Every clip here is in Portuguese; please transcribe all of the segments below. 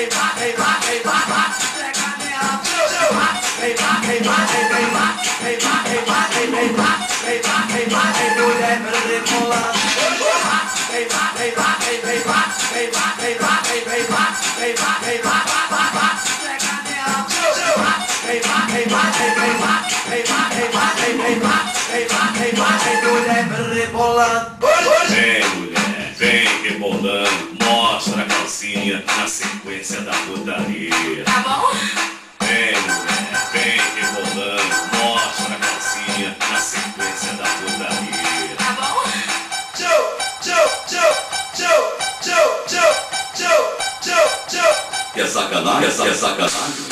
hey, rock, hey, rock, hey. Mostra a calcinha na sequência da putaria. Tá bom? Vem, mulher, vem rebolando. Mostra a calcinha na sequência da putaria. Tá bom? Que é sacanagem? Que é sacanagem? Que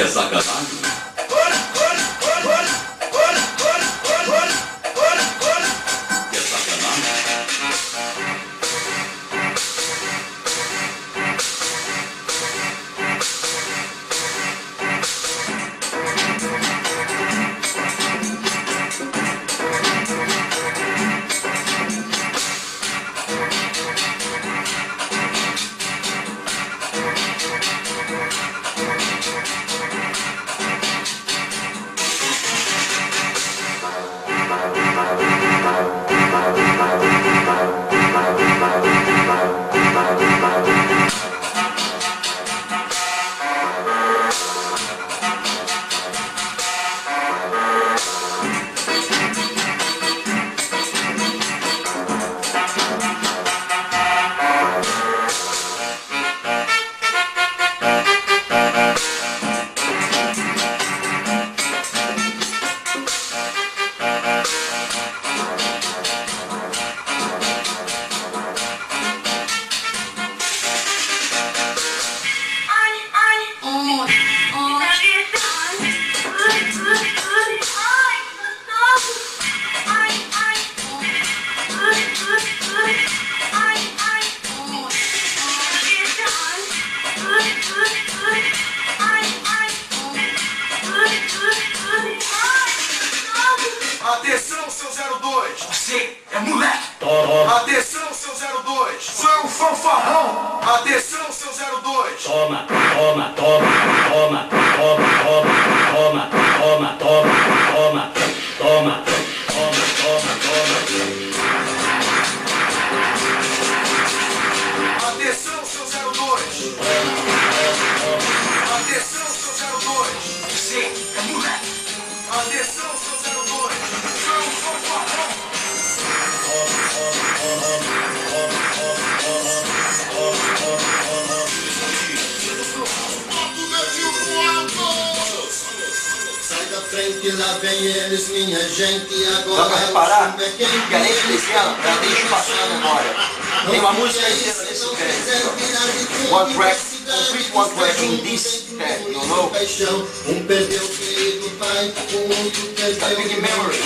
Yes, I got it. 02! Seu fanfarrão! Atenção, seu 02! Toma, toma, toma, toma, frente, lá vem eles, minha gente. Agora Dá pra reparar é quem que a letra desse ano já deixa passar na memória. Tem uma música inteira desse crédito. One track, complete one track in this track, you know? Um perdeu o querido pai, o outro perdeu big memory.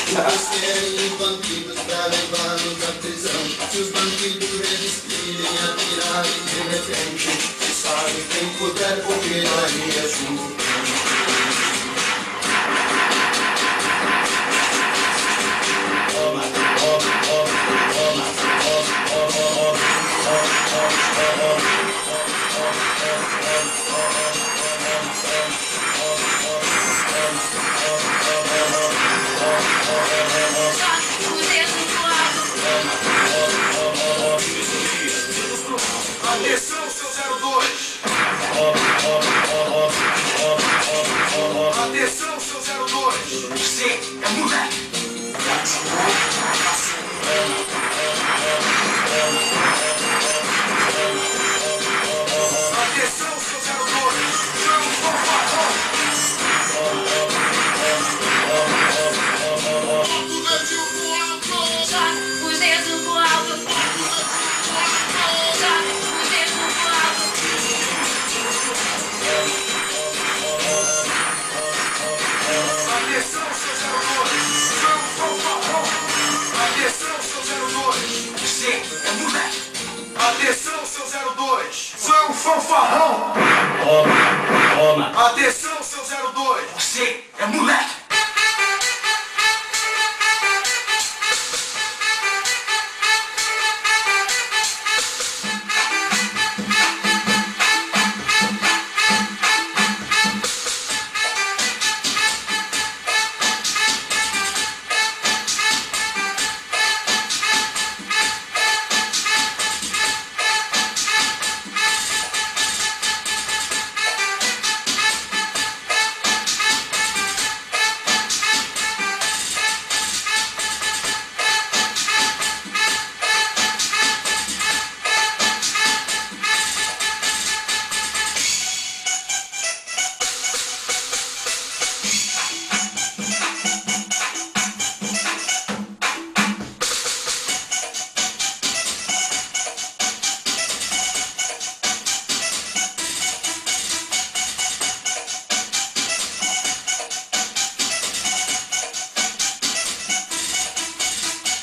seu 02. Você é mulher. Fanfarrão. Toma, toma. Atenção, seu 02. Você é moleque.